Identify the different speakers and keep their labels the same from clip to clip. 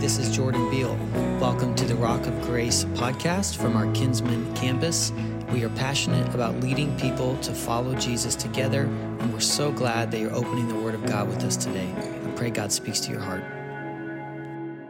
Speaker 1: this is Jordan Biel. Welcome to the Rock of Grace podcast from our Kinsman campus. We are passionate about leading people to follow Jesus together, and we're so glad that you're opening the Word of God with us today. I pray God speaks to your heart.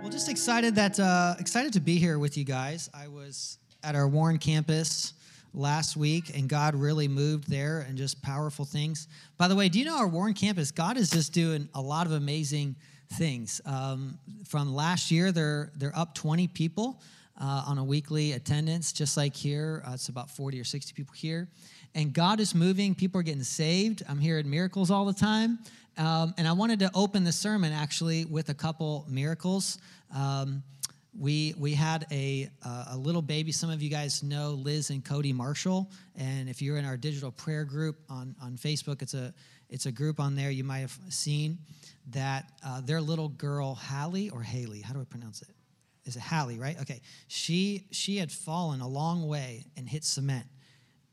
Speaker 2: Well, just excited that uh, excited to be here with you guys. I was at our Warren campus last week, and God really moved there and just powerful things. By the way, do you know our Warren campus? God is just doing a lot of amazing things. Um, from last year, they're they're up 20 people uh, on a weekly attendance, just like here. Uh, it's about 40 or 60 people here, and God is moving. People are getting saved. I'm hearing miracles all the time, um, and I wanted to open the sermon actually with a couple miracles. Um, we we had a uh, a little baby. Some of you guys know Liz and Cody Marshall, and if you're in our digital prayer group on on Facebook, it's a it's a group on there you might have seen that uh, their little girl Hallie or Haley, how do I pronounce it? Is it Hallie, right? Okay. She she had fallen a long way and hit cement,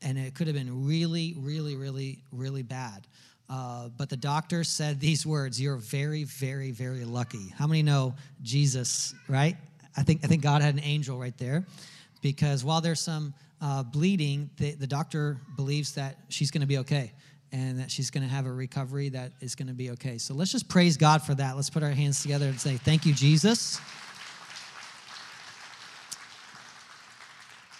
Speaker 2: and it could have been really, really, really, really bad. Uh, but the doctor said these words: "You're very, very, very lucky." How many know Jesus? Right? I think I think God had an angel right there, because while there's some uh, bleeding, the, the doctor believes that she's going to be okay and that she's going to have a recovery that is going to be okay. So let's just praise God for that. Let's put our hands together and say, Thank you, Jesus.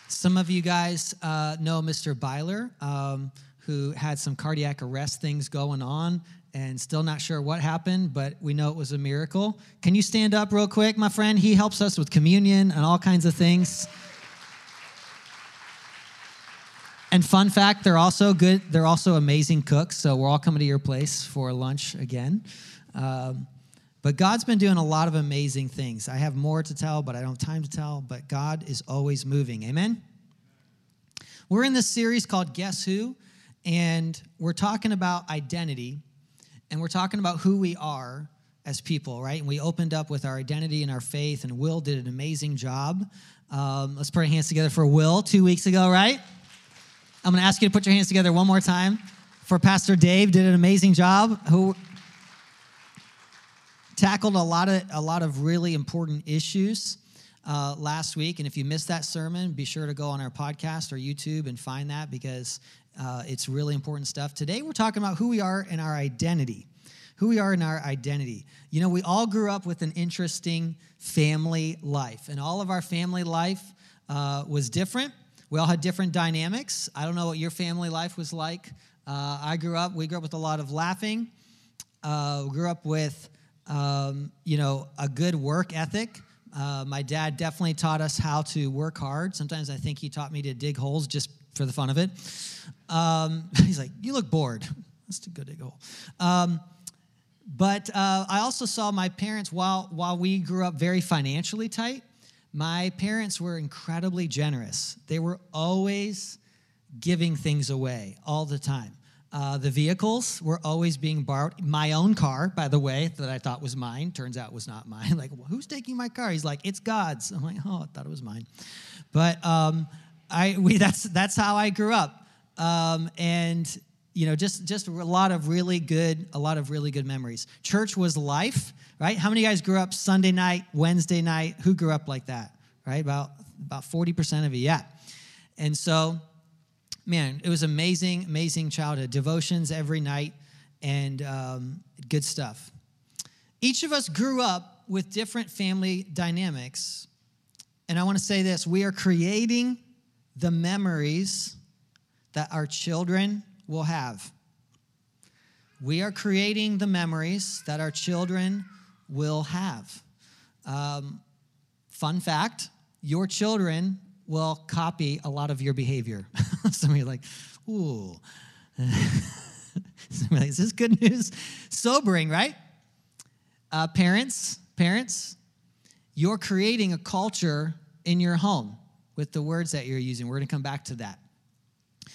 Speaker 2: Some of you guys uh, know Mr. Byler, um, who had some cardiac arrest things going on and still not sure what happened, but we know it was a miracle. Can you stand up real quick, my friend? He helps us with communion and all kinds of things. And fun fact, they're also good. They're also amazing cooks. So we're all coming to your place for lunch again. Um, but God's been doing a lot of amazing things. I have more to tell, but I don't have time to tell. But God is always moving. Amen. We're in this series called Guess Who, and we're talking about identity, and we're talking about who we are as people, right? And we opened up with our identity and our faith, and Will did an amazing job. Um, let's put our hands together for Will two weeks ago, right? I'm going to ask you to put your hands together one more time for Pastor Dave. Did an amazing job. Who tackled a lot of a lot of really important issues uh, last week. And if you missed that sermon, be sure to go on our podcast or YouTube and find that because uh, it's really important stuff. Today we're talking about who we are and our identity. Who we are in our identity. You know, we all grew up with an interesting family life, and all of our family life uh, was different we all had different dynamics. I don't know what your family life was like. Uh, I grew up, we grew up with a lot of laughing. Uh, we grew up with, um, you know, a good work ethic. Uh, my dad definitely taught us how to work hard. Sometimes I think he taught me to dig holes just for the fun of it. Um, he's like, You look bored. Let's go dig a hole. Um, but uh, I also saw my parents, while, while we grew up very financially tight, my parents were incredibly generous. They were always giving things away all the time. Uh, the vehicles were always being borrowed. My own car, by the way, that I thought was mine, turns out was not mine. like, well, who's taking my car? He's like, it's God's. I'm like, oh, I thought it was mine. But um, I, we, that's, that's how I grew up. Um, and you know, just just a lot of really good, a lot of really good memories. Church was life right? How many guys grew up Sunday night, Wednesday night? Who grew up like that, right? About about 40% of you, yeah. And so, man, it was amazing, amazing childhood. Devotions every night and um, good stuff. Each of us grew up with different family dynamics. And I want to say this we are creating the memories that our children will have. We are creating the memories that our children will have. Um, fun fact your children will copy a lot of your behavior. Some of you are like, ooh. like, is this good news? Sobering, right? Uh, parents, parents, you're creating a culture in your home with the words that you're using. We're going to come back to that.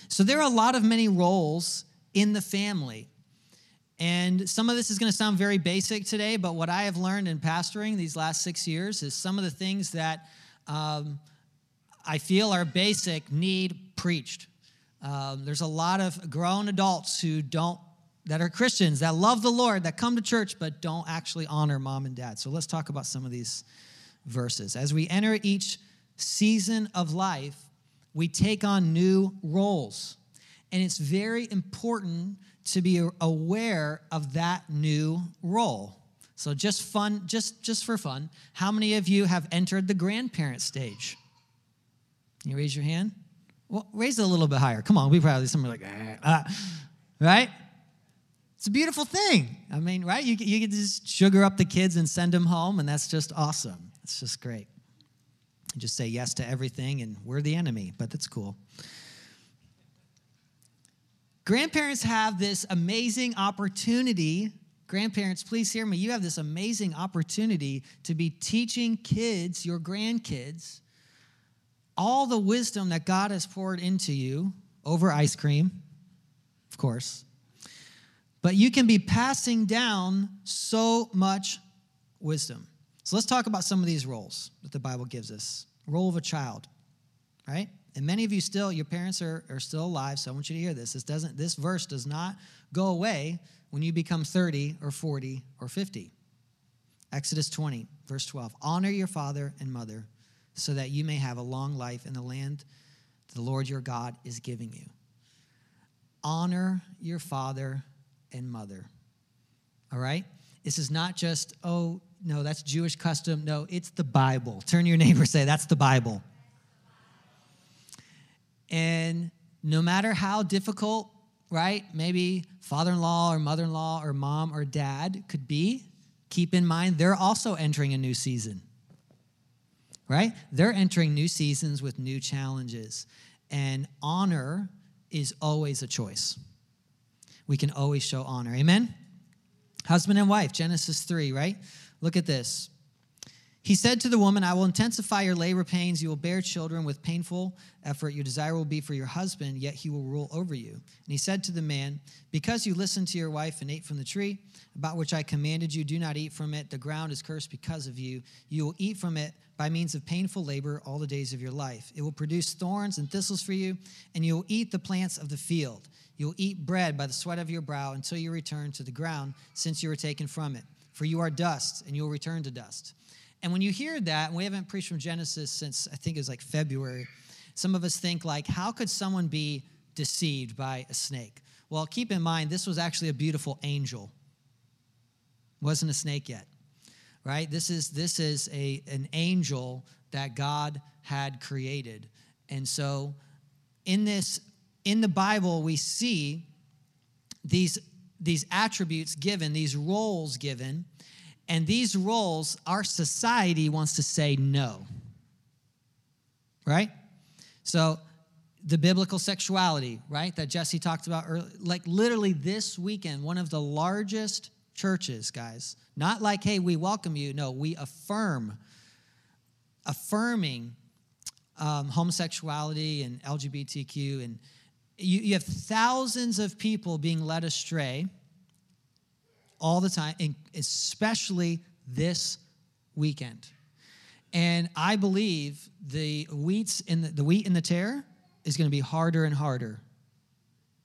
Speaker 2: So there are a lot of many roles in the family. And some of this is going to sound very basic today, but what I have learned in pastoring these last six years is some of the things that um, I feel are basic need preached. Um, there's a lot of grown adults who don't, that are Christians, that love the Lord, that come to church, but don't actually honor mom and dad. So let's talk about some of these, verses. As we enter each season of life, we take on new roles. And it's very important to be aware of that new role. So just fun, just just for fun, how many of you have entered the grandparent stage? Can you raise your hand? Well, raise it a little bit higher. Come on, we probably some are like, ah, right? It's a beautiful thing. I mean, right? You, you can just sugar up the kids and send them home, and that's just awesome. It's just great. just say yes to everything, and we're the enemy, but that's cool. Grandparents have this amazing opportunity. Grandparents, please hear me. You have this amazing opportunity to be teaching kids, your grandkids, all the wisdom that God has poured into you over ice cream, of course. But you can be passing down so much wisdom. So let's talk about some of these roles that the Bible gives us. Role of a child, right? And many of you still, your parents are, are still alive, so I want you to hear this. This doesn't, this verse does not go away when you become 30 or 40 or 50. Exodus 20, verse 12. Honor your father and mother so that you may have a long life in the land the Lord your God is giving you. Honor your father and mother. All right? This is not just, oh, no, that's Jewish custom. No, it's the Bible. Turn your neighbor say, that's the Bible. And no matter how difficult, right, maybe father in law or mother in law or mom or dad could be, keep in mind they're also entering a new season right? They're entering new seasons with new challenges. And honor is always a choice. We can always show honor. Amen? Husband and wife, Genesis 3, right? Look at this. He said to the woman, I will intensify your labor pains. You will bear children with painful effort. Your desire will be for your husband, yet he will rule over you. And he said to the man, Because you listened to your wife and ate from the tree about which I commanded you, do not eat from it. The ground is cursed because of you. You will eat from it by means of painful labor all the days of your life. It will produce thorns and thistles for you, and you will eat the plants of the field. You will eat bread by the sweat of your brow until you return to the ground, since you were taken from it. For you are dust, and you will return to dust. And when you hear that, and we haven't preached from Genesis since I think it was like February, some of us think like, how could someone be deceived by a snake? Well, keep in mind, this was actually a beautiful angel. Wasn't a snake yet, right? This is this is a an angel that God had created, and so in this in the Bible we see these these attributes given, these roles given, and these roles, our society wants to say no. Right? So, the biblical sexuality, right, that Jesse talked about earlier, like literally this weekend, one of the largest churches, guys, not like, hey, we welcome you. No, we affirm, affirming um, homosexuality and LGBTQ. And you, you have thousands of people being led astray all the time, and especially this weekend. And I believe the wheats in the, the wheat in the tare is going to be harder and harder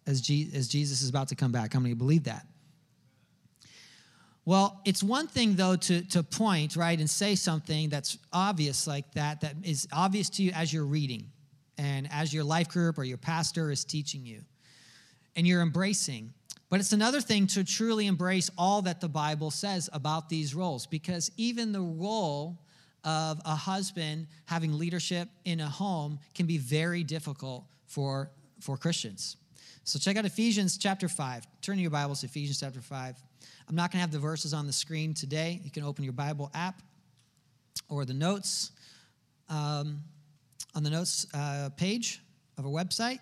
Speaker 2: as, as Jesus is about to come back. How many believe that? Well, it's one thing though to, to point, right, and say something that's obvious like that, that is obvious to you as you're reading and as your life group or your pastor is teaching you and you're embracing. But it's another thing to truly embrace all that the Bible says about these roles, because even the role of a husband having leadership in a home can be very difficult for, for Christians. So check out Ephesians chapter 5. Turn your Bibles to Ephesians chapter 5. I'm not going to have the verses on the screen today. You can open your Bible app or the notes um, on the notes uh, page of our website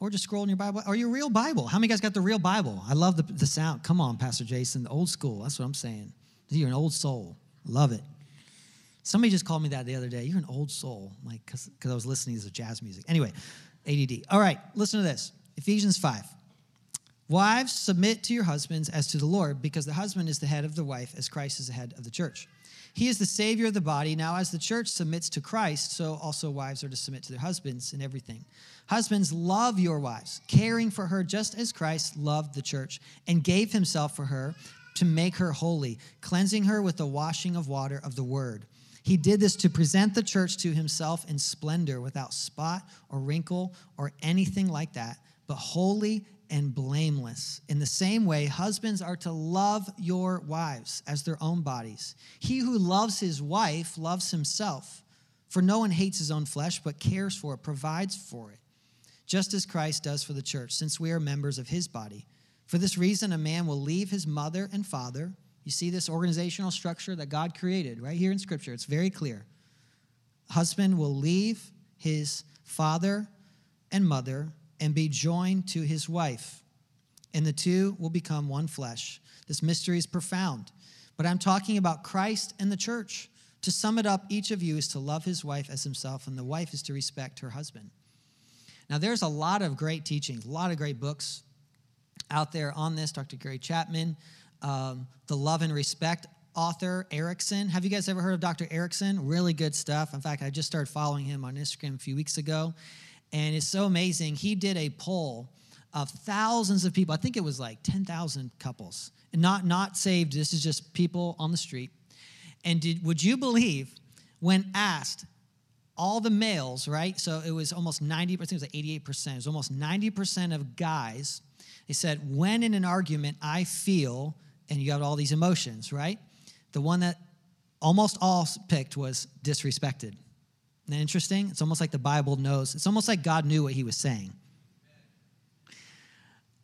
Speaker 2: or just scroll in your Bible or your real Bible. How many guys got the real Bible? I love the, the sound. Come on, Pastor Jason, the old school. That's what I'm saying. You're an old soul. Love it. Somebody just called me that the other day. You're an old soul, like because I was listening to jazz music. Anyway, ADD. All right, listen to this. Ephesians 5. Wives, submit to your husbands as to the Lord, because the husband is the head of the wife, as Christ is the head of the church. He is the Savior of the body. Now, as the church submits to Christ, so also wives are to submit to their husbands in everything. Husbands, love your wives, caring for her just as Christ loved the church and gave himself for her to make her holy, cleansing her with the washing of water of the word He did this to present the church to himself in splendor without spot or wrinkle or anything like that, but holy and blameless. In the same way, husbands are to love your wives as their own bodies. He who loves his wife loves himself. For no one hates his own flesh, but cares for it, provides for it, just as Christ does for the church, since we are members of his body. For this reason, a man will leave his mother and father. You see this organizational structure that God created right here in Scripture. It's very clear. Husband will leave his father and mother and be joined to his wife, and the two will become one flesh. This mystery is profound, but I'm talking about Christ and the church. To sum it up, each of you is to love his wife as himself, and the wife is to respect her husband. Now, there's a lot of great teachings, a lot of great books out there on this. Dr. Gary Chapman, um, the Love and Respect author, Erickson. Have you guys ever heard of Dr. Erickson? Really good stuff. In fact, I just started following him on Instagram a few weeks ago, and it's so amazing. He did a poll of thousands of people. I think it was like 10,000 couples, and not not saved. This is just people on the street. And did, would you believe when asked, all the males, right? So it was almost 90%, it was like 88%. It was almost 90% of guys. They said, when in an argument I feel, and you got all these emotions, right? The one that almost all picked was disrespected. Isn't that interesting? It's almost like the Bible knows. It's almost like God knew what he was saying.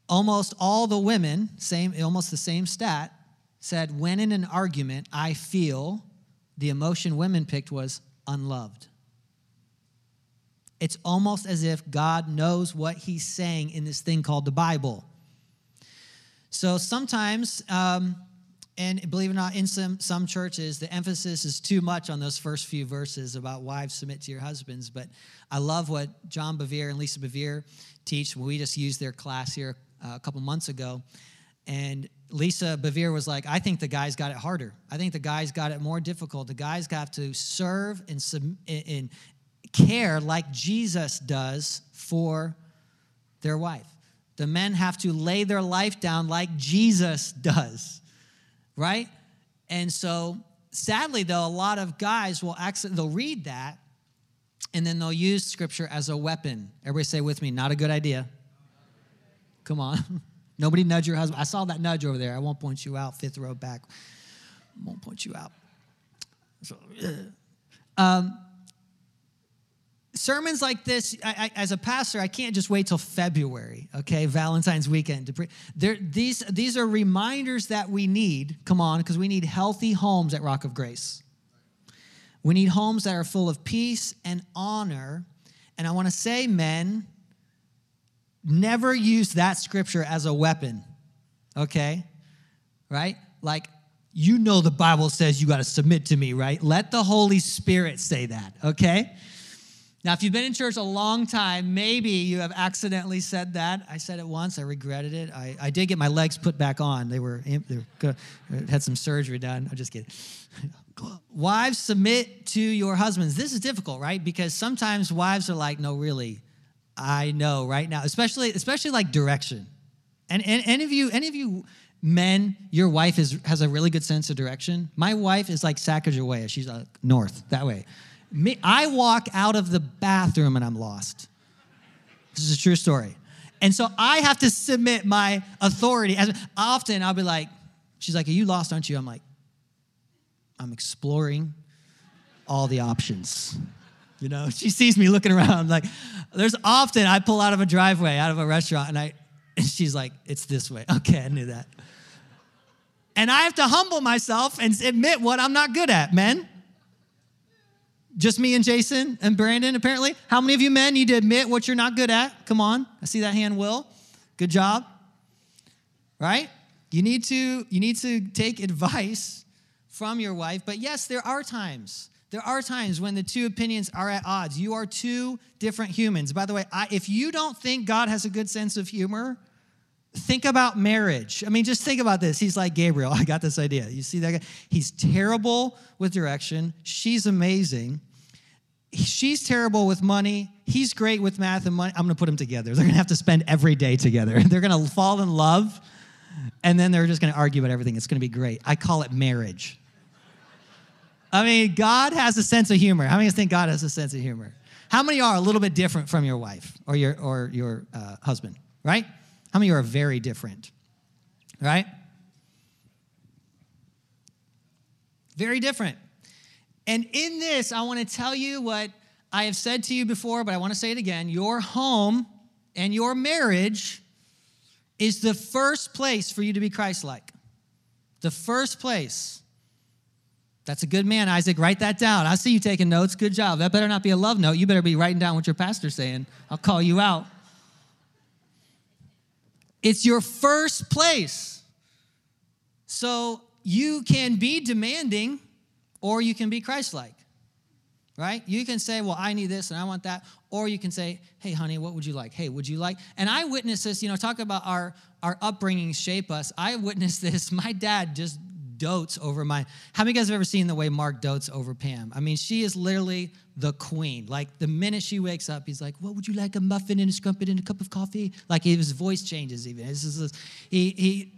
Speaker 2: Almost all the women, same, almost the same stat, said, when in an argument I feel, the emotion women picked was unloved. It's almost as if God knows what he's saying in this thing called the Bible. So sometimes, um, and believe it or not, in some, some churches, the emphasis is too much on those first few verses about wives submit to your husbands. But I love what John Bevere and Lisa Bevere teach. We just used their class here uh, a couple months ago. And Lisa Bevere was like, I think the guys got it harder. I think the guys got it more difficult. The guys have to serve and, sub- and, care like Jesus does for their wife. The men have to lay their life down like Jesus does, right? And so, sadly, though, a lot of guys will actually they'll read that, and then they'll use Scripture as a weapon. Everybody say with me, not a good idea. Come on, nobody nudge your husband. I saw that nudge over there. I won't point you out. Fifth row back. I won't point you out. So, um, sermons like this, I, I, as a pastor, I can't just wait till February, okay, Valentine's weekend to pre- there, these, these are reminders that we need, come on, because we need healthy homes at Rock of Grace. We need homes that are full of peace and honor. And I want to say, men, never use that scripture as a weapon, okay? Right? Like, you know the Bible says you got to submit to me, right? Let the Holy Spirit say that, okay? Now, if you've been in church a long time, maybe you have accidentally said that. I said it once. I regretted it. I, I did get my legs put back on. They were, they were uh, had some surgery done. I'm just kidding. wives, submit to your husbands. This is difficult, right? Because sometimes wives are like, no, really, I know right now, especially especially like direction. And, and any of you, any of you men, your wife is has a really good sense of direction. My wife is like Sacagawea. She's like north that way. Me, I walk out of the bathroom and I'm lost. This is a true story. And so I have to submit my authority. As often I'll be like, she's like, Are you lost, aren't you? I'm like, I'm exploring all the options. You know, she sees me looking around. Like, there's often I pull out of a driveway, out of a restaurant, and I and she's like, it's this way. Okay, I knew that. And I have to humble myself and admit what I'm not good at, men. Just me and Jason and Brandon, apparently. How many of you men need to admit what you're not good at? Come on. I see that hand, Will. Good job. Right? You need to you need to take advice from your wife, but yes, there are times. There are times when the two opinions are at odds. You are two different humans. By the way, I, if you don't think God has a good sense of humor, think about marriage. I mean, just think about this. He's like Gabriel. I got this idea. You see that guy? He's terrible with direction. She's amazing. She's terrible with money. He's great with math and money. I'm going to put them together. They're going to have to spend every day together. They're going to fall in love, and then they're just going to argue about everything. It's going to be great. I call it marriage. I mean, God has a sense of humor. How many of think God has a sense of humor? How many are a little bit different from your wife or your or your uh, husband? Right? How many are very different? Right? Very different. And in this, I want to tell you what I have said to you before, but I want to say it again. Your home and your marriage is the first place for you to be Christ like. The first place. That's a good man, Isaac. Write that down. I see you taking notes. Good job. That better not be a love note. You better be writing down what your pastor's saying. I'll call you out. It's your first place. So you can be demanding or you can be Christ like, right? You can say, Well, I need this and I want that. Or you can say, Hey, honey, what would you like? Hey, would you like? And I witnessed this, you know, talk about our, our upbringing shape us. I witnessed this. My dad just dotes over my. How many of you guys have ever seen the way Mark dotes over Pam? I mean, she is literally the queen. Like the minute she wakes up, he's like, "What would you like? A muffin and a scrumpet and a cup of coffee?" Like his voice changes. Even this is he he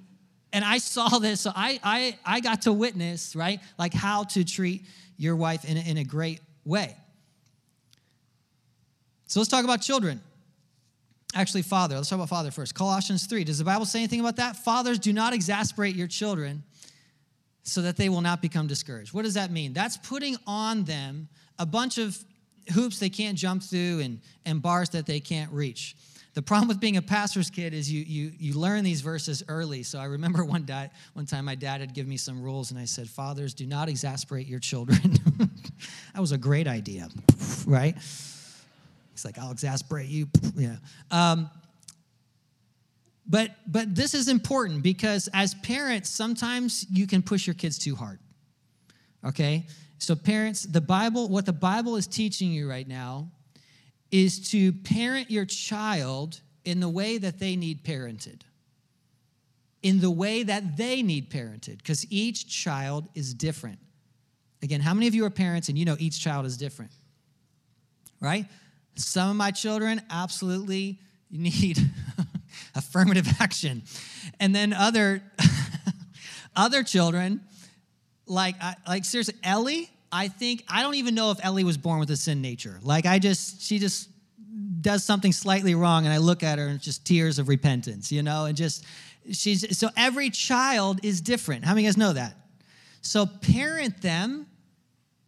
Speaker 2: and I saw this, so I, I, I got to witness, right, like how to treat your wife in a, in a great way. So let's talk about children. Actually, father. Let's talk about father first. Colossians 3. Does the Bible say anything about that? Fathers, do not exasperate your children so that they will not become discouraged. What does that mean? That's putting on them a bunch of hoops they can't jump through and, and bars that they can't reach. The problem with being a pastor's kid is you, you, you learn these verses early. So I remember one, one time my dad had given me some rules, and I said, Fathers, do not exasperate your children. that was a great idea, right? He's like, I'll exasperate you. Yeah. Um, but but this is important because as parents, sometimes you can push your kids too hard. Okay? So parents, the Bible, what the Bible is teaching you right now is to parent your child in the way that they need parented. In the way that they need parented, because each child is different. Again, how many of you are parents and you know each child is different? Right? Some of my children absolutely need affirmative action. And then other other children like like seriously Ellie I think, I don't even know if Ellie was born with a sin nature. Like, I just, she just does something slightly wrong, and I look at her and it's just tears of repentance, you know, and just, she's, so every child is different. How many guys know that? So parent them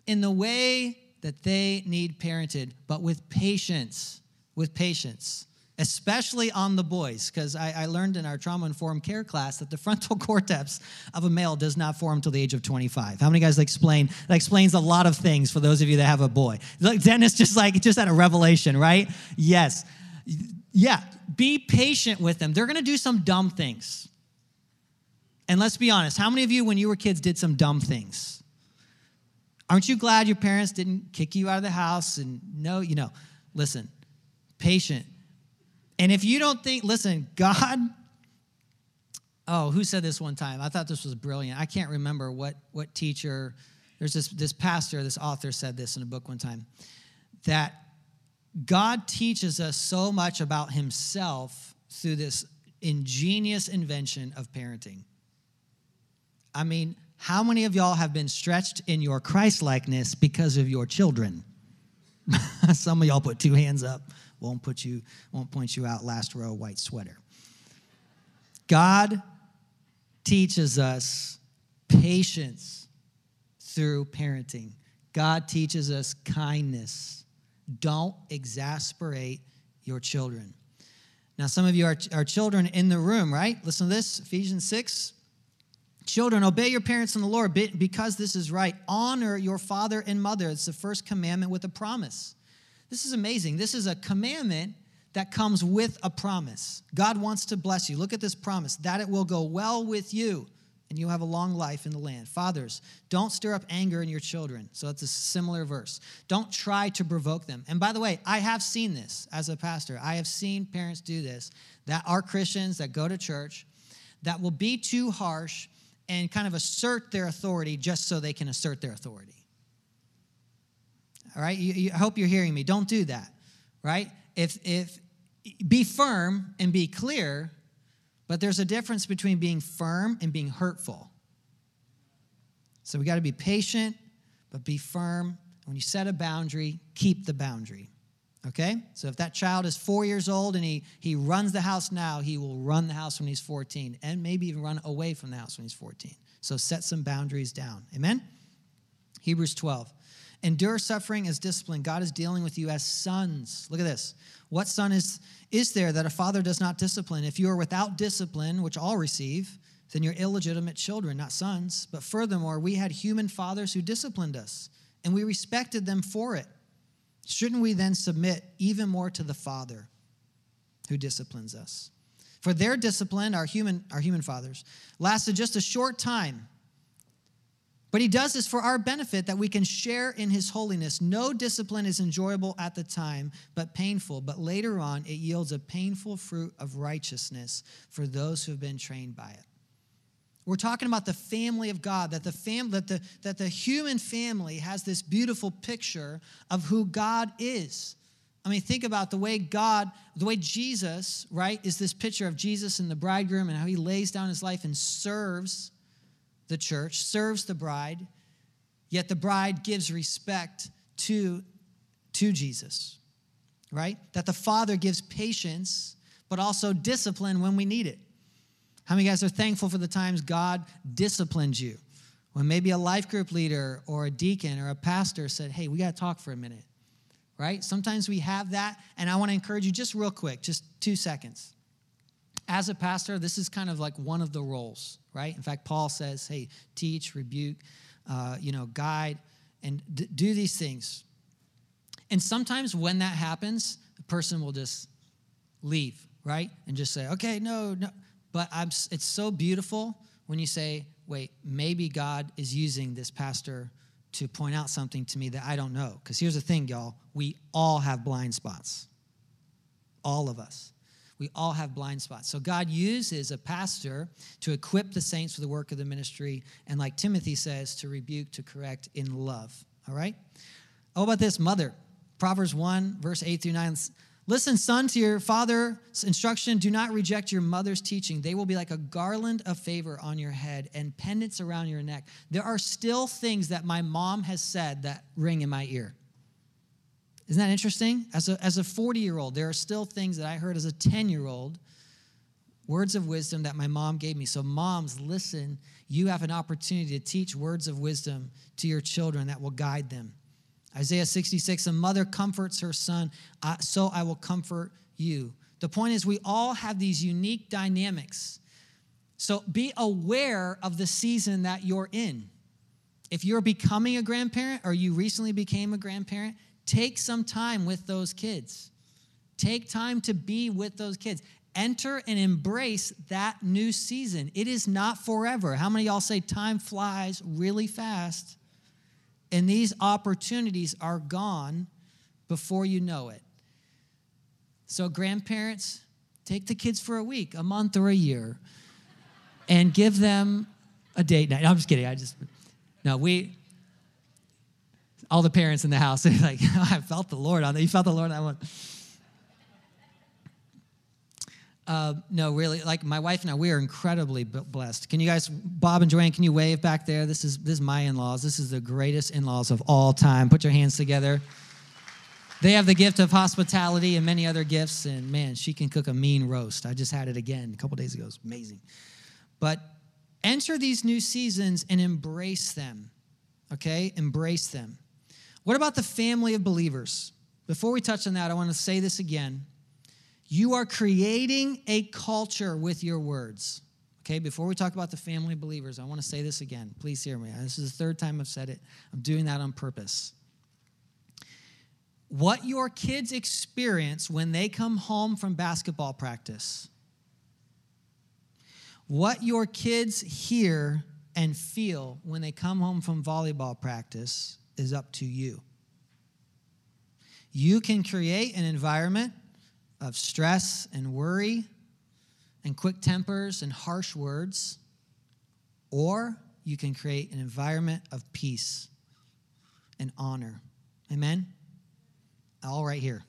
Speaker 2: in the way that they need parented, but with patience, with patience especially on the boys, because I, I, learned in our trauma informed care class that the frontal cortex of a male does not form until the age of 25. How many guys explain? That explains a lot of things for those of you that have a boy. Like Dennis just like just had a revelation, right? Yes. Yeah. Be patient with them. They're gonna do some dumb things. And let's be honest, how many of you, when you were kids, did some dumb things? Aren't you glad your parents didn't kick you out of the house and no, you know, listen, patient and if you don't think, listen, God, oh, who said this one time? I thought this was brilliant. I can't remember what, what teacher, there's this, this pastor, this author said this in a book one time, that God teaches us so much about himself through this ingenious invention of parenting. I mean, how many of y'all have been stretched in your Christ likeness because of your children? Some of y'all put two hands up won't put you won't point you out last row white sweater. God teaches us patience through parenting. God teaches us kindness. Don't exasperate your children. Now some of you are, are children in the room right? Listen to this ephesians 6 Children, obey your parents in the Lord because this is right. Honor your father and mother. It's the first commandment with a promise this is amazing. This is a commandment that comes with a promise. God wants to bless you. Look at this promise that it will go well with you and you have a long life in the land. Fathers, don't stir up anger in your children. So that's a similar verse. Don't try to provoke them. And by the way, I have seen this as a pastor. I have seen parents do this that are Christians that go to church that will be too harsh and kind of assert their authority just so they can assert their authority. All right, you, you, I hope you're hearing me. Don't do that, right? If if be firm and be clear, but there's a difference between being firm and being hurtful. So we got to be patient, but be firm. When you set a boundary, keep the boundary. Okay? So if that child is four years old and he, he runs the house now, he will run the house when he's 14 and maybe even run away from the house when he's 14. So set some boundaries down. Amen? Hebrews 12. Endure suffering as discipline. God is dealing with you as sons. Look at this. What son is, is there that a father does not discipline? If you are without discipline, which all receive, then you're illegitimate children, not sons. But furthermore, we had human fathers who disciplined us, and we respected them for it. Shouldn't we then submit even more to the Father who disciplines us? For their discipline, our human, our human fathers, lasted just a short time. But he does this for our benefit that we can share in his holiness. No discipline is enjoyable at the time, but painful. But later on, it yields a painful fruit of righteousness for those who have been trained by it. We're talking about the family of God, that the, fam- that, the, that the human family has this beautiful picture of who God is. I mean, think about the way God, the way Jesus, right, is this picture of Jesus and the bridegroom and how he lays down his life and serves the church, serves the bride, yet the bride gives respect to, to Jesus, right? That the Father gives patience, but also discipline when we need it. How many guys are thankful for the times God disciplined you? When maybe a life group leader or a deacon or a pastor said, hey, we got to talk for a minute, right? Sometimes we have that, and I want to encourage you just real quick, just two seconds. As a pastor, this is kind of like one of the roles, right? In fact, Paul says, hey, teach, rebuke, uh, you know, guide, and d- do these things. And sometimes when that happens, the person will just leave, right? And just say, okay, no, no. But I'm, it's so beautiful when you say, wait, maybe God is using this pastor to point out something to me that I don't know. Because here's the thing, y'all we all have blind spots. All of us. We all have blind spots. So God uses a pastor to equip the saints for the work of the ministry, and like Timothy says, to rebuke, to correct in love. All right? How about this, mother? Proverbs 1, verse 8 through 9 Listen, son, to your father's instruction. Do not reject your mother's teaching. They will be like a garland of favor on your head and pendants around your neck. There are still things that my mom has said that ring in my ear. Isn't that interesting? As a, as a 40 year old, there are still things that I heard as a 10 year old, words of wisdom that my mom gave me. So, moms, listen. You have an opportunity to teach words of wisdom to your children that will guide them. Isaiah 66, a mother comforts her son, so I will comfort you. The point is, we all have these unique dynamics. So be aware of the season that you're in. If you're becoming a grandparent or you recently became a grandparent, take some time with those kids. Take time to be with those kids. Enter and embrace that new season. It is not forever. How many y'all say time flies really fast? And these opportunities are gone before you know it. So, grandparents, take the kids for a week, a month, or a year, and give them a date night. No, I'm just kidding. I just, no, we, all the parents in the house, they're like, I felt the Lord on that. You felt the Lord on that one. Uh, no, really, like my wife and I, we are incredibly blessed. Can you guys, Bob and Joanne, can you wave back there? This is this is my in-laws. This is the greatest in-laws of all time. Put your hands together. They have the gift of hospitality and many other gifts, and man, she can cook a mean roast. I just had it again a couple days ago. It's amazing. But enter these new seasons and embrace them. Okay, embrace them. What about the family of believers? Before we touch on that, I want to say this again. You are creating a culture with your words. Okay, before we talk about the family of believers, I want to say this again. Please hear me. This is the third time I've said it. I'm doing that on purpose. What your kids experience when they come home from basketball practice, what your kids hear and feel when they come home from volleyball practice is up to you. You can create an environment of stress and worry and quick tempers and harsh words, or you can create an environment of peace and honor. Amen? All right here.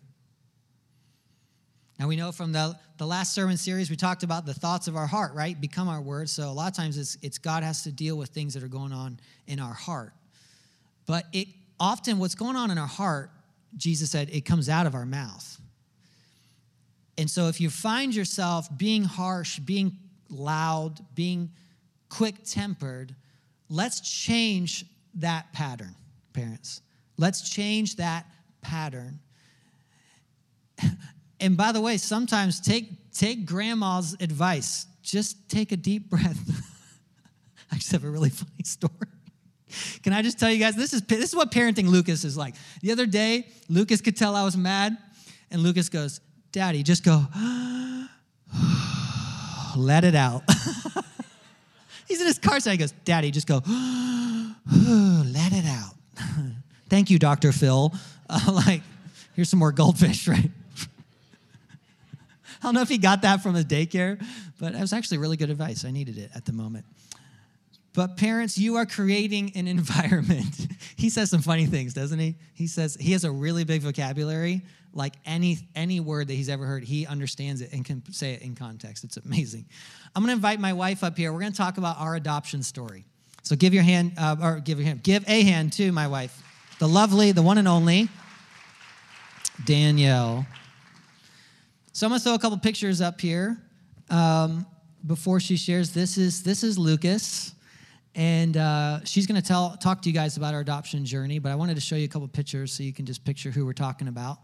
Speaker 2: Now, we know from the, the last sermon series, we talked about the thoughts of our heart, right? Become our words. So, a lot of times it's, it's God has to deal with things that are going on in our heart. But it often, what's going on in our heart, Jesus said, it comes out of our mouth. And so if you find yourself being harsh, being loud, being quick tempered, let's change that pattern, parents. Let's change that pattern. And by the way, sometimes take take grandma's advice. Just take a deep breath. I just have a really funny story. Can I just tell you guys this is this is what parenting Lucas is like. The other day, Lucas could tell I was mad, and Lucas goes, "Daddy, just go, let it out." He's in his car so He goes, "Daddy, just go, let it out." Thank you, Doctor Phil. Uh, like, here's some more goldfish, right? I don't know if he got that from his daycare, but it was actually really good advice. I needed it at the moment. But parents, you are creating an environment. he says some funny things, doesn't he? He says he has a really big vocabulary. Like any any word that he's ever heard, he understands it and can say it in context. It's amazing. I'm going to invite my wife up here. We're going to talk about our adoption story. So give your hand, uh, or give your hand, give a hand to my wife, the lovely, the one and only Danielle. So I'm going to throw a couple pictures up here um, before she shares. This is this is Lucas and uh, she's going to tell talk to you guys about our adoption journey but i wanted to show you a couple pictures so you can just picture who we're talking about.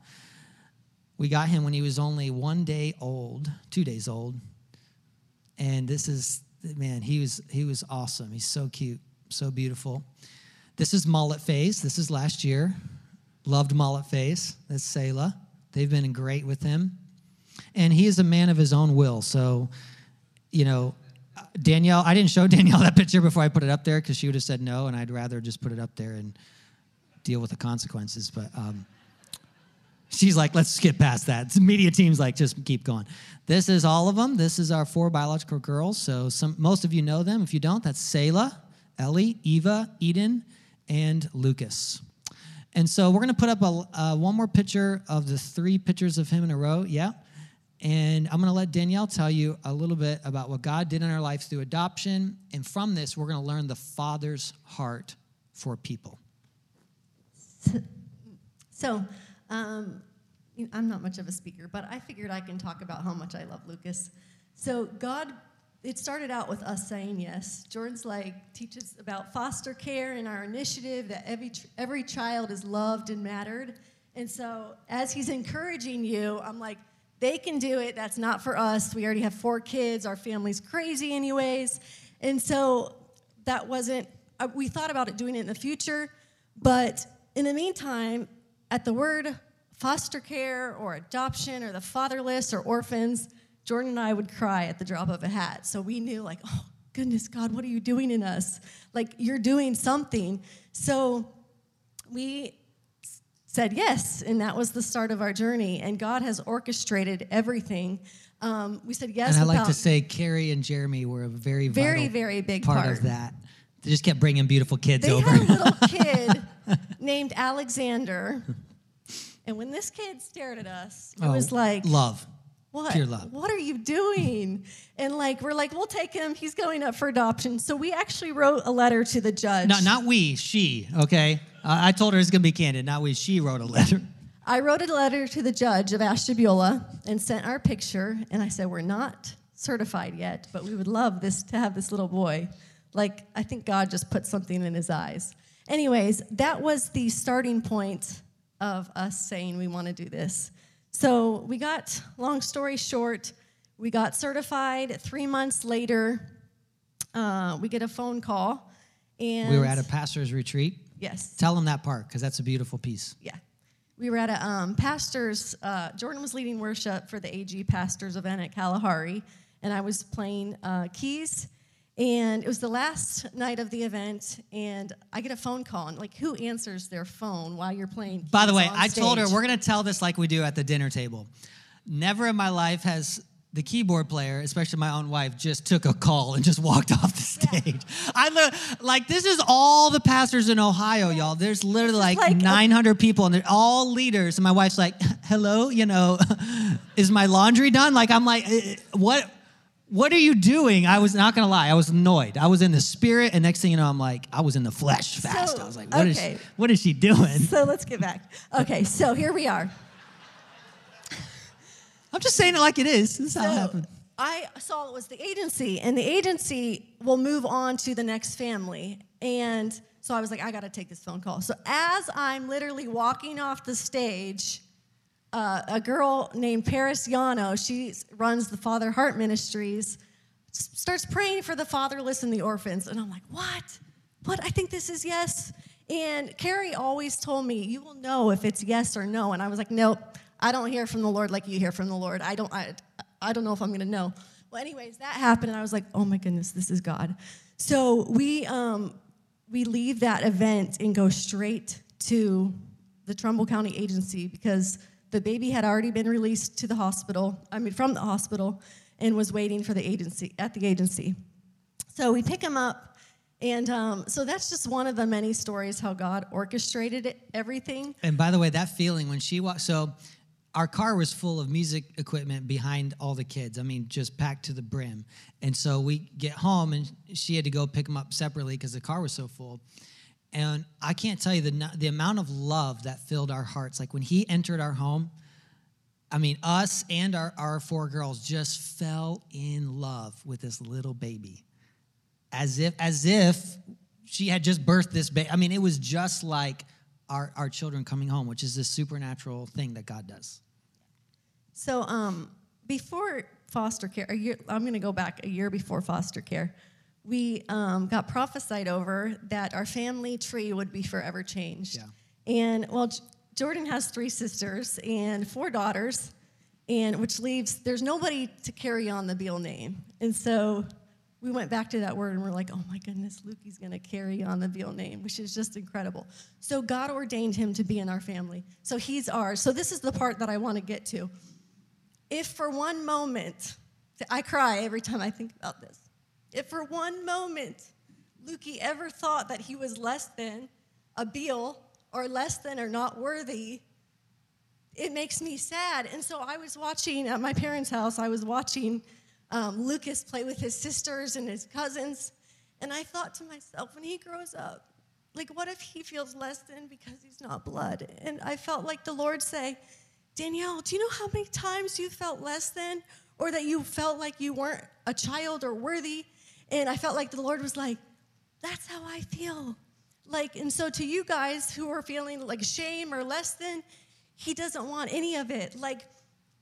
Speaker 2: We got him when he was only one day old two days old. And this is man he was he was awesome. He's so cute so beautiful. This is mullet face. This is last year. Loved mullet face. That's selah. They've been great with him. And he is a man of his own will. So you know Danielle, I didn't show Danielle that picture before I put it up there because she would have said no, and I'd rather just put it up there and deal with the consequences. But um, she's like, let's skip past that. The media team's like, just keep going. This is all of them. This is our four biological girls. So some, most of you know them. If you don't, that's Selah, Ellie, Eva, Eden, and Lucas. And so we're going to put up a, uh, one more picture of the three pictures of him in a row. Yeah. And I'm going to let Danielle tell you a little bit about what God did in our life through adoption. And from this, we're going to learn the Father's heart for people.
Speaker 3: So, um, I'm not much of a speaker, but I figured I can talk about how much I love Lucas. So, God, it started out with us saying yes. Jordan's like, teaches about foster care and our initiative that every, every child is loved and mattered. And so, as he's encouraging you, I'm like, they can do it. That's not for us. We already have four kids. Our family's crazy, anyways. And so that wasn't, uh, we thought about it doing it in the future. But in the meantime, at the word foster care or adoption or the fatherless or orphans, Jordan and I would cry at the drop of a hat. So we knew, like, oh, goodness, God, what are you doing in us? Like, you're doing something. So we said yes, and that was the start of our journey. And God has orchestrated everything. Um, we said yes.
Speaker 2: And I like to say, Carrie and Jeremy were a very,
Speaker 3: very, very big
Speaker 2: part,
Speaker 3: part,
Speaker 2: of that. They just kept bringing beautiful kids
Speaker 3: they
Speaker 2: over.
Speaker 3: They had a little kid named Alexander, and when this kid stared at us, it oh, was like
Speaker 2: love.
Speaker 3: What?
Speaker 2: Pure love.
Speaker 3: What are you doing? And like we're like, we'll take him. He's going up for adoption. So we actually wrote a letter to the judge.
Speaker 2: No, not we. She. Okay. Uh, I told her it's going to be candid. Not we. She wrote a letter.
Speaker 3: I wrote a letter to the judge of Ashtabula and sent our picture. And I said, we're not certified yet, but we would love this to have this little boy. Like I think God just put something in his eyes. Anyways, that was the starting point of us saying we want to do this. So we got, long story short, we got certified. Three months later, uh, we get a phone call. And
Speaker 2: we were at a pastor's retreat.
Speaker 3: Yes.
Speaker 2: Tell them that part because that's a beautiful piece.
Speaker 3: Yeah. We were at a um, pastor's, uh, Jordan was leading worship for the AG pastors event at Kalahari, and I was playing uh, keys and it was the last night of the event, and I get a phone call. And like, who answers their phone while you're playing?
Speaker 2: By the way, I told her we're going to tell this like we do at the dinner table. Never in my life has the keyboard player, especially my own wife, just took a call and just walked off the stage. Yeah. I look like this is all the pastors in Ohio, y'all. There's literally like, like 900 a- people, and they're all leaders. And my wife's like, "Hello, you know, is my laundry done?" Like I'm like, eh, "What?" what are you doing? I was not gonna lie, I was annoyed. I was in the spirit, and next thing you know, I'm like, I was in the flesh fast.
Speaker 3: So,
Speaker 2: I was like, what is
Speaker 3: okay.
Speaker 2: what is she doing?
Speaker 3: So let's get back. Okay, so here we are.
Speaker 2: I'm just saying it like it is. This is how it happened.
Speaker 3: I saw it was the agency, and the agency will move on to the next family. And so I was like, I got to take this phone call. So as I'm literally walking off the stage, uh, a girl named Paris Yano, she runs the Father Heart Ministries, s- starts praying for the fatherless and the orphans. And I'm like, what? What? I think this is yes. And Carrie always told me, you will know if it's yes or no. And I was like, nope, I don't hear from the Lord like you hear from the Lord. I don't, I, I don't know if I'm going to know. Well, anyways, that happened. And I was like, oh my goodness, this is God. So we, um, we leave that event and go straight to the Trumbull County Agency because the baby had already been released to the hospital, I mean, from the hospital, and was waiting for the agency, at the agency. So we pick him up, and um, so that's just one of the many stories how God orchestrated it, everything.
Speaker 2: And by the way, that feeling when she walked, so our car was full of music equipment behind all the kids. I mean, just packed to the brim. And so we get home, and she had to go pick them up separately because the car was so full. And I can't tell you the the amount of love that filled our hearts. Like when he entered our home, I mean, us and our, our four girls just fell in love with this little baby. As if as if she had just birthed this baby. I mean, it was just like our, our children coming home, which is this supernatural thing that God does.
Speaker 3: So um, before foster care, a year, I'm going to go back a year before foster care. We um, got prophesied over that our family tree would be forever changed.
Speaker 2: Yeah.
Speaker 3: And well, J- Jordan has three sisters and four daughters, and which leaves there's nobody to carry on the Biel name. And so we went back to that word and we're like, oh my goodness, Lukey's going to carry on the Biel name, which is just incredible. So God ordained him to be in our family. So he's ours. So this is the part that I want to get to. If for one moment, I cry every time I think about this. If for one moment Lukey ever thought that he was less than a Biel or less than or not worthy, it makes me sad. And so I was watching at my parents' house, I was watching um, Lucas play with his sisters and his cousins. And I thought to myself, when he grows up, like, what if he feels less than because he's not blood? And I felt like the Lord say, Danielle, do you know how many times you felt less than or that you felt like you weren't a child or worthy? And I felt like the Lord was like, that's how I feel. Like, and so to you guys who are feeling like shame or less than, he doesn't want any of it. Like,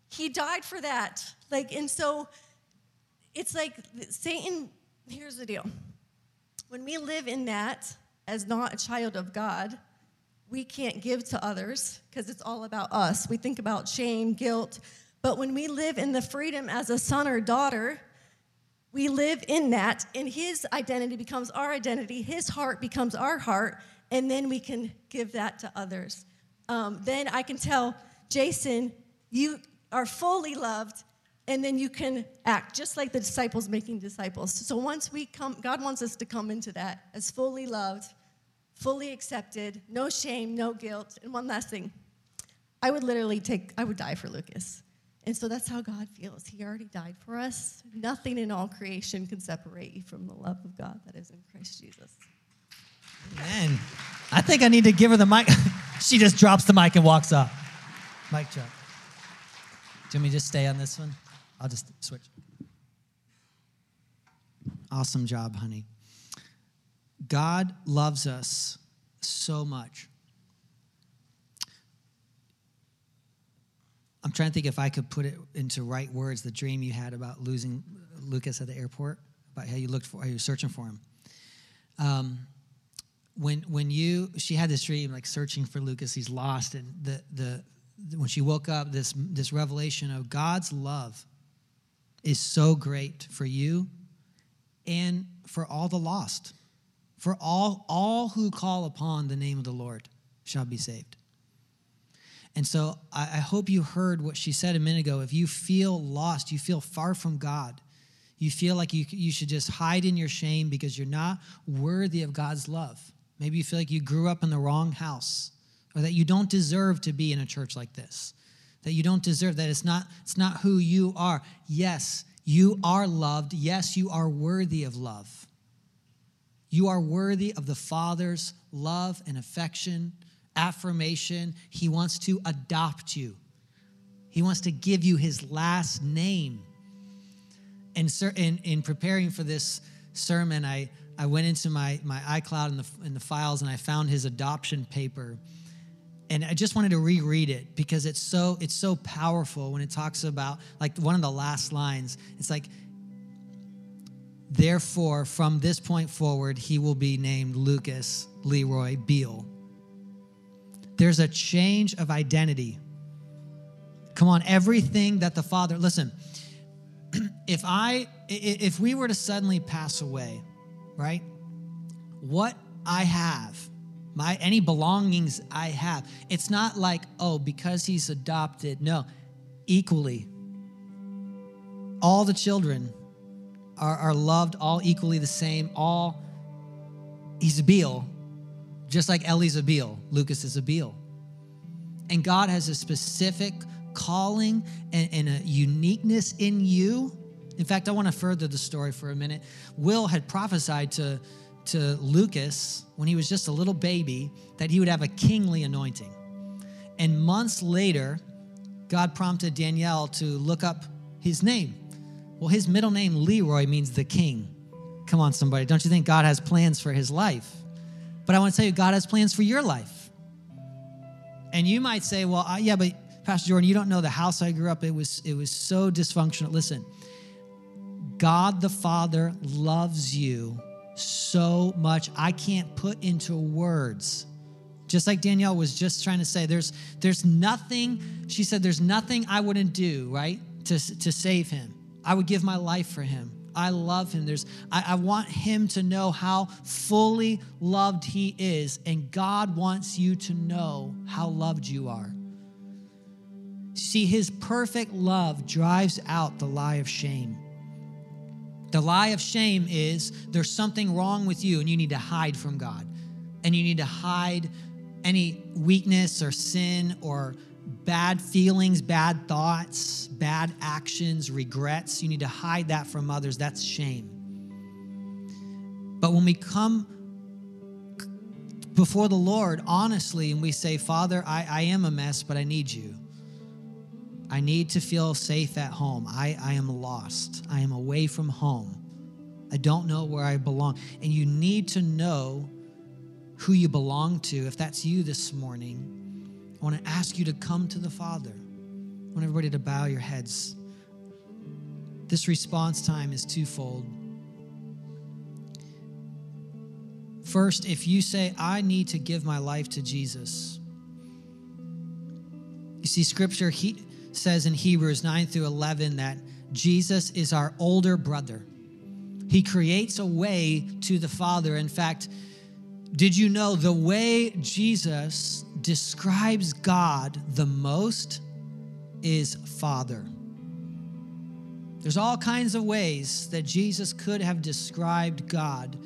Speaker 3: he died for that. Like, and so it's like Satan, here's the deal. When we live in that as not a child of God, we can't give to others because it's all about us. We think about shame, guilt. But when we live in the freedom as a son or daughter, we live in that, and his identity becomes our identity, his heart becomes our heart, and then we can give that to others. Um, then I can tell Jason, you are fully loved, and then you can act just like the disciples making disciples. So once we come, God wants us to come into that as fully loved, fully accepted, no shame, no guilt. And one last thing I would literally take, I would die for Lucas. And so that's how God feels. He already died for us. Nothing in all creation can separate you from the love of God that is in Christ Jesus.
Speaker 2: Man, I think I need to give her the mic. she just drops the mic and walks off. Mic drop. Do you want me to just stay on this one? I'll just switch. Awesome job, honey. God loves us so much. I'm trying to think if I could put it into right words the dream you had about losing Lucas at the airport, about how you looked for, how you were searching for him. Um, when when you she had this dream like searching for Lucas, he's lost, and the the when she woke up, this this revelation of God's love is so great for you and for all the lost, for all all who call upon the name of the Lord shall be saved. And so I, I hope you heard what she said a minute ago. If you feel lost, you feel far from God, you feel like you, you should just hide in your shame because you're not worthy of God's love. Maybe you feel like you grew up in the wrong house or that you don't deserve to be in a church like this. That you don't deserve that it's not it's not who you are. Yes, You are loved. Yes, you are worthy of love. You are worthy of the Father's love and affection, affirmation. He wants to adopt you, He wants to give you His last name. And in, in preparing for this sermon, I, I went into my, my iCloud in the, in the files and I found his adoption paper and I just wanted to reread it because it's so it's so powerful when it talks about like one of the last lines. It's like therefore from this point forward he will be named Lucas Leroy Biel. There's a change of identity. Come on, everything that the Father listen, if I if we were to suddenly pass away, right? What I have my any belongings I have. It's not like, oh, because he's adopted. No, equally. All the children are, are loved all equally the same. All he's a Biel, just like Ellie's a Biel, Lucas is a Biel. And God has a specific calling and, and a uniqueness in you. In fact, I want to further the story for a minute. Will had prophesied to to Lucas when he was just a little baby that he would have a kingly anointing. And months later, God prompted Danielle to look up his name. Well, his middle name, Leroy, means the king. Come on, somebody. Don't you think God has plans for his life? But I want to tell you, God has plans for your life. And you might say, well, uh, yeah, but Pastor Jordan, you don't know the house I grew up. It was it was so dysfunctional. Listen, God the Father loves you so much I can't put into words. Just like Danielle was just trying to say, there's there's nothing, she said, there's nothing I wouldn't do, right? To, to save him. I would give my life for him. I love him. There's I, I want him to know how fully loved he is. And God wants you to know how loved you are. See, his perfect love drives out the lie of shame. The lie of shame is there's something wrong with you and you need to hide from God. And you need to hide any weakness or sin or bad feelings, bad thoughts, bad actions, regrets. You need to hide that from others. That's shame. But when we come before the Lord honestly and we say, Father, I, I am a mess, but I need you. I need to feel safe at home. I, I am lost. I am away from home. I don't know where I belong. And you need to know who you belong to. If that's you this morning, I want to ask you to come to the Father. I want everybody to bow your heads. This response time is twofold. First, if you say, I need to give my life to Jesus, you see, scripture, he, says in Hebrews 9 through 11 that Jesus is our older brother. He creates a way to the Father. In fact, did you know the way Jesus describes God the most is Father? There's all kinds of ways that Jesus could have described God,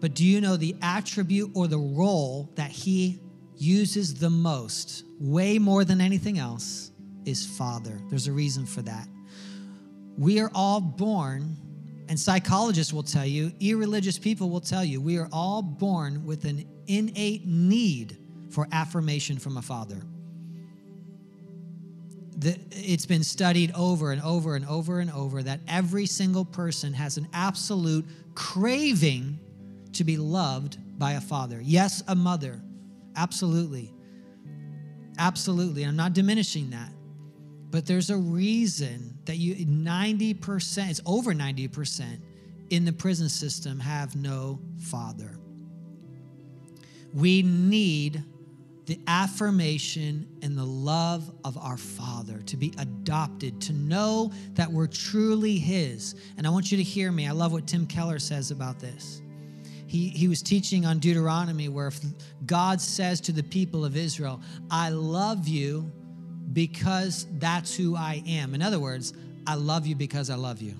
Speaker 2: but do you know the attribute or the role that he uses the most, way more than anything else? Is Father. There's a reason for that. We are all born, and psychologists will tell you, irreligious people will tell you, we are all born with an innate need for affirmation from a father. The, it's been studied over and over and over and over that every single person has an absolute craving to be loved by a father. Yes, a mother. Absolutely. Absolutely. I'm not diminishing that. But there's a reason that you 90%, it's over 90% in the prison system have no father. We need the affirmation and the love of our Father, to be adopted, to know that we're truly His. And I want you to hear me. I love what Tim Keller says about this. He, he was teaching on Deuteronomy, where if God says to the people of Israel, I love you, because that's who I am. In other words, I love you because I love you.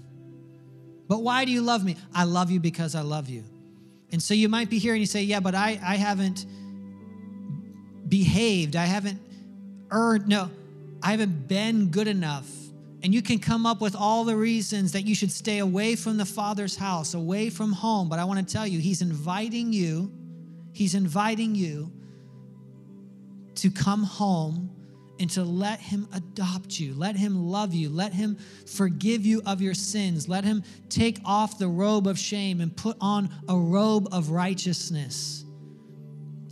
Speaker 2: But why do you love me? I love you because I love you. And so you might be here and you say, Yeah, but I, I haven't behaved. I haven't earned, no, I haven't been good enough And you can come up with all the reasons that you should stay away from the Father's house, away from home. But I want to tell you, He's inviting you, He's inviting you to come home and to let Him adopt you, let Him love you, let Him forgive you of your sins, let Him take off the robe of shame and put on a robe of righteousness.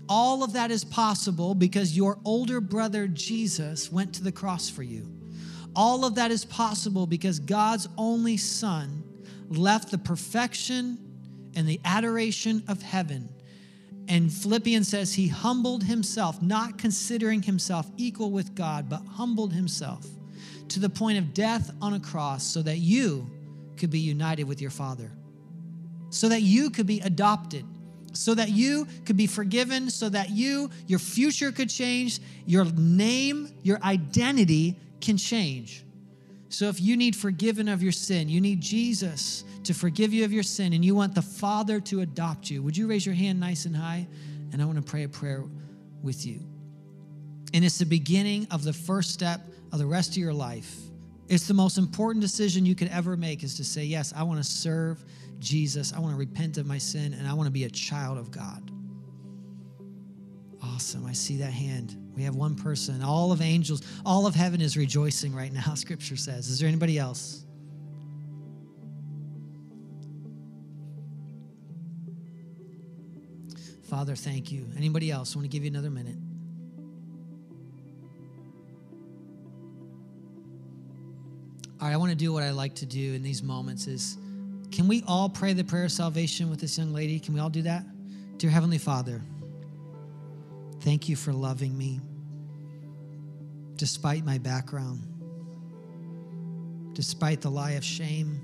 Speaker 2: All of that is possible because your older brother Jesus went to the cross for you. All of that is possible because God's only Son left the perfection and the adoration of heaven. And Philippians says he humbled himself, not considering himself equal with God, but humbled himself to the point of death on a cross so that you could be united with your Father, so that you could be adopted. So that you could be forgiven, so that you, your future could change, your name, your identity can change. So if you need forgiven of your sin, you need Jesus to forgive you of your sin, and you want the Father to adopt you, would you raise your hand nice and high? And I want to pray a prayer with you. And it's the beginning of the first step of the rest of your life. It's the most important decision you could ever make is to say, Yes, I want to serve Jesus. I want to repent of my sin and I want to be a child of God. Awesome. I see that hand. We have one person. All of angels, all of heaven is rejoicing right now, scripture says. Is there anybody else? Father, thank you. Anybody else? I want to give you another minute. All right, I want to do what I like to do in these moments is can we all pray the prayer of salvation with this young lady? Can we all do that? Dear Heavenly Father, thank you for loving me despite my background, despite the lie of shame,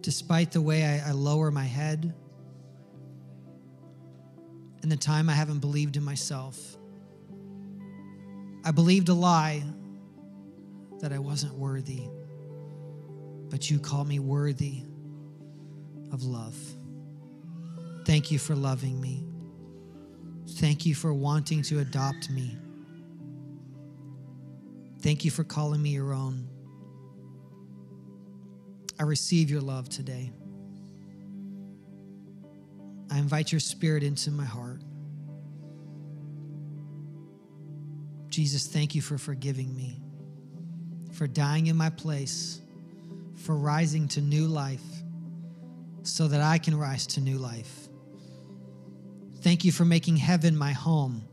Speaker 2: despite the way I, I lower my head, and the time I haven't believed in myself. I believed a lie that I wasn't worthy but you call me worthy of love. Thank you for loving me. Thank you for wanting to adopt me. Thank you for calling me your own. I receive your love today. I invite your spirit into my heart. Jesus, thank you for forgiving me, for dying in my place for rising to new life so that I can rise to new life. Thank you for making heaven my home.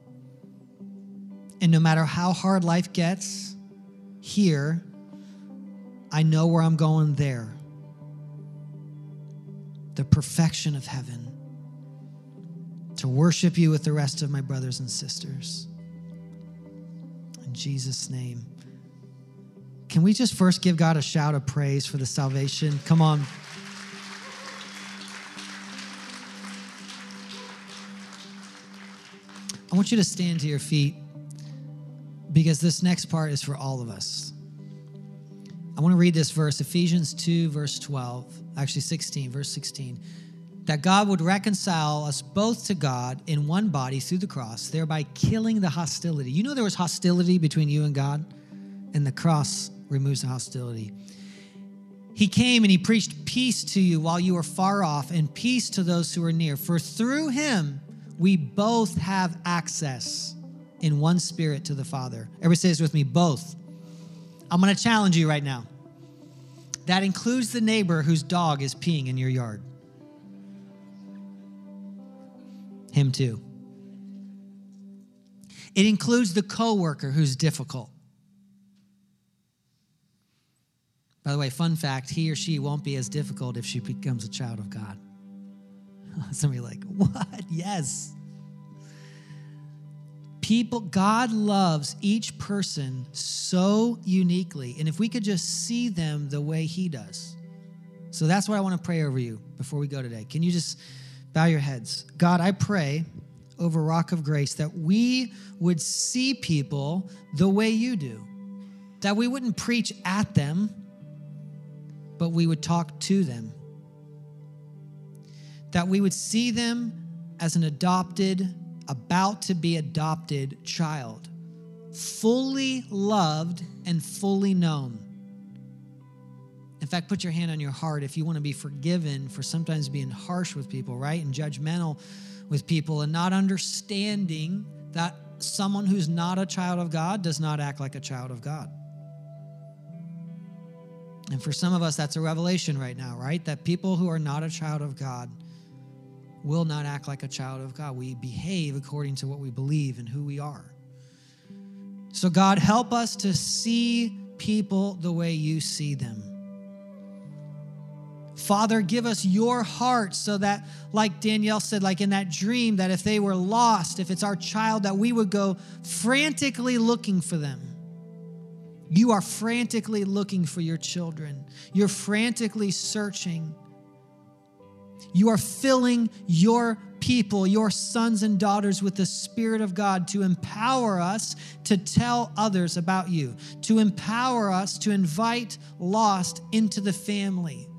Speaker 2: And no matter how hard life gets here, I know where I'm going there. The perfection of heaven. To worship you with the rest of my brothers and sisters. In Jesus' name. Can we just first give God a shout of praise for the salvation? Come on. Want you to stand to your feet because this next part is for all of us. I want to read this verse, Ephesians 2, verse 12, actually 16, verse 16. That God would reconcile us both to God in one body through the cross, thereby killing the hostility. You know, there was hostility between you and God, and the cross removes the hostility. He came and he preached peace to you while you were far off and peace to those who are near. For through him we both have access in one spirit to the Father. Everybody says with me, both. I'm going to challenge you right now. That includes the neighbor whose dog is peeing in your yard. Him too. It includes the coworker who's difficult. By the way, fun fact he or she won't be as difficult if she becomes a child of God. Somebody like, what? Yes. People, God loves each person so uniquely. And if we could just see them the way He does. So that's what I want to pray over you before we go today. Can you just bow your heads? God, I pray over Rock of Grace that we would see people the way you do, that we wouldn't preach at them but we would talk to them. That we would see them as an adopted, about to be adopted child fully loved and fully known. In fact, put your hand on your heart if you want to be forgiven for sometimes being harsh with people, right? And judgmental with people and not understanding that someone who's not a child of God does not act like a child of God. And for some of us, that's a revelation right now, right? That people who are not a child of God will not act like a child of God. We behave according to what we believe and who we are. So, God, help us to see people the way you see them. Father, give us your heart so that, like Danielle said, like in that dream, that if they were lost, if it's our child, that we would go frantically looking for them. You are frantically looking for your children, you're frantically searching. You are filling your people, your sons and daughters, with the Spirit of God to empower us to tell others about you, to empower us to invite lost into the family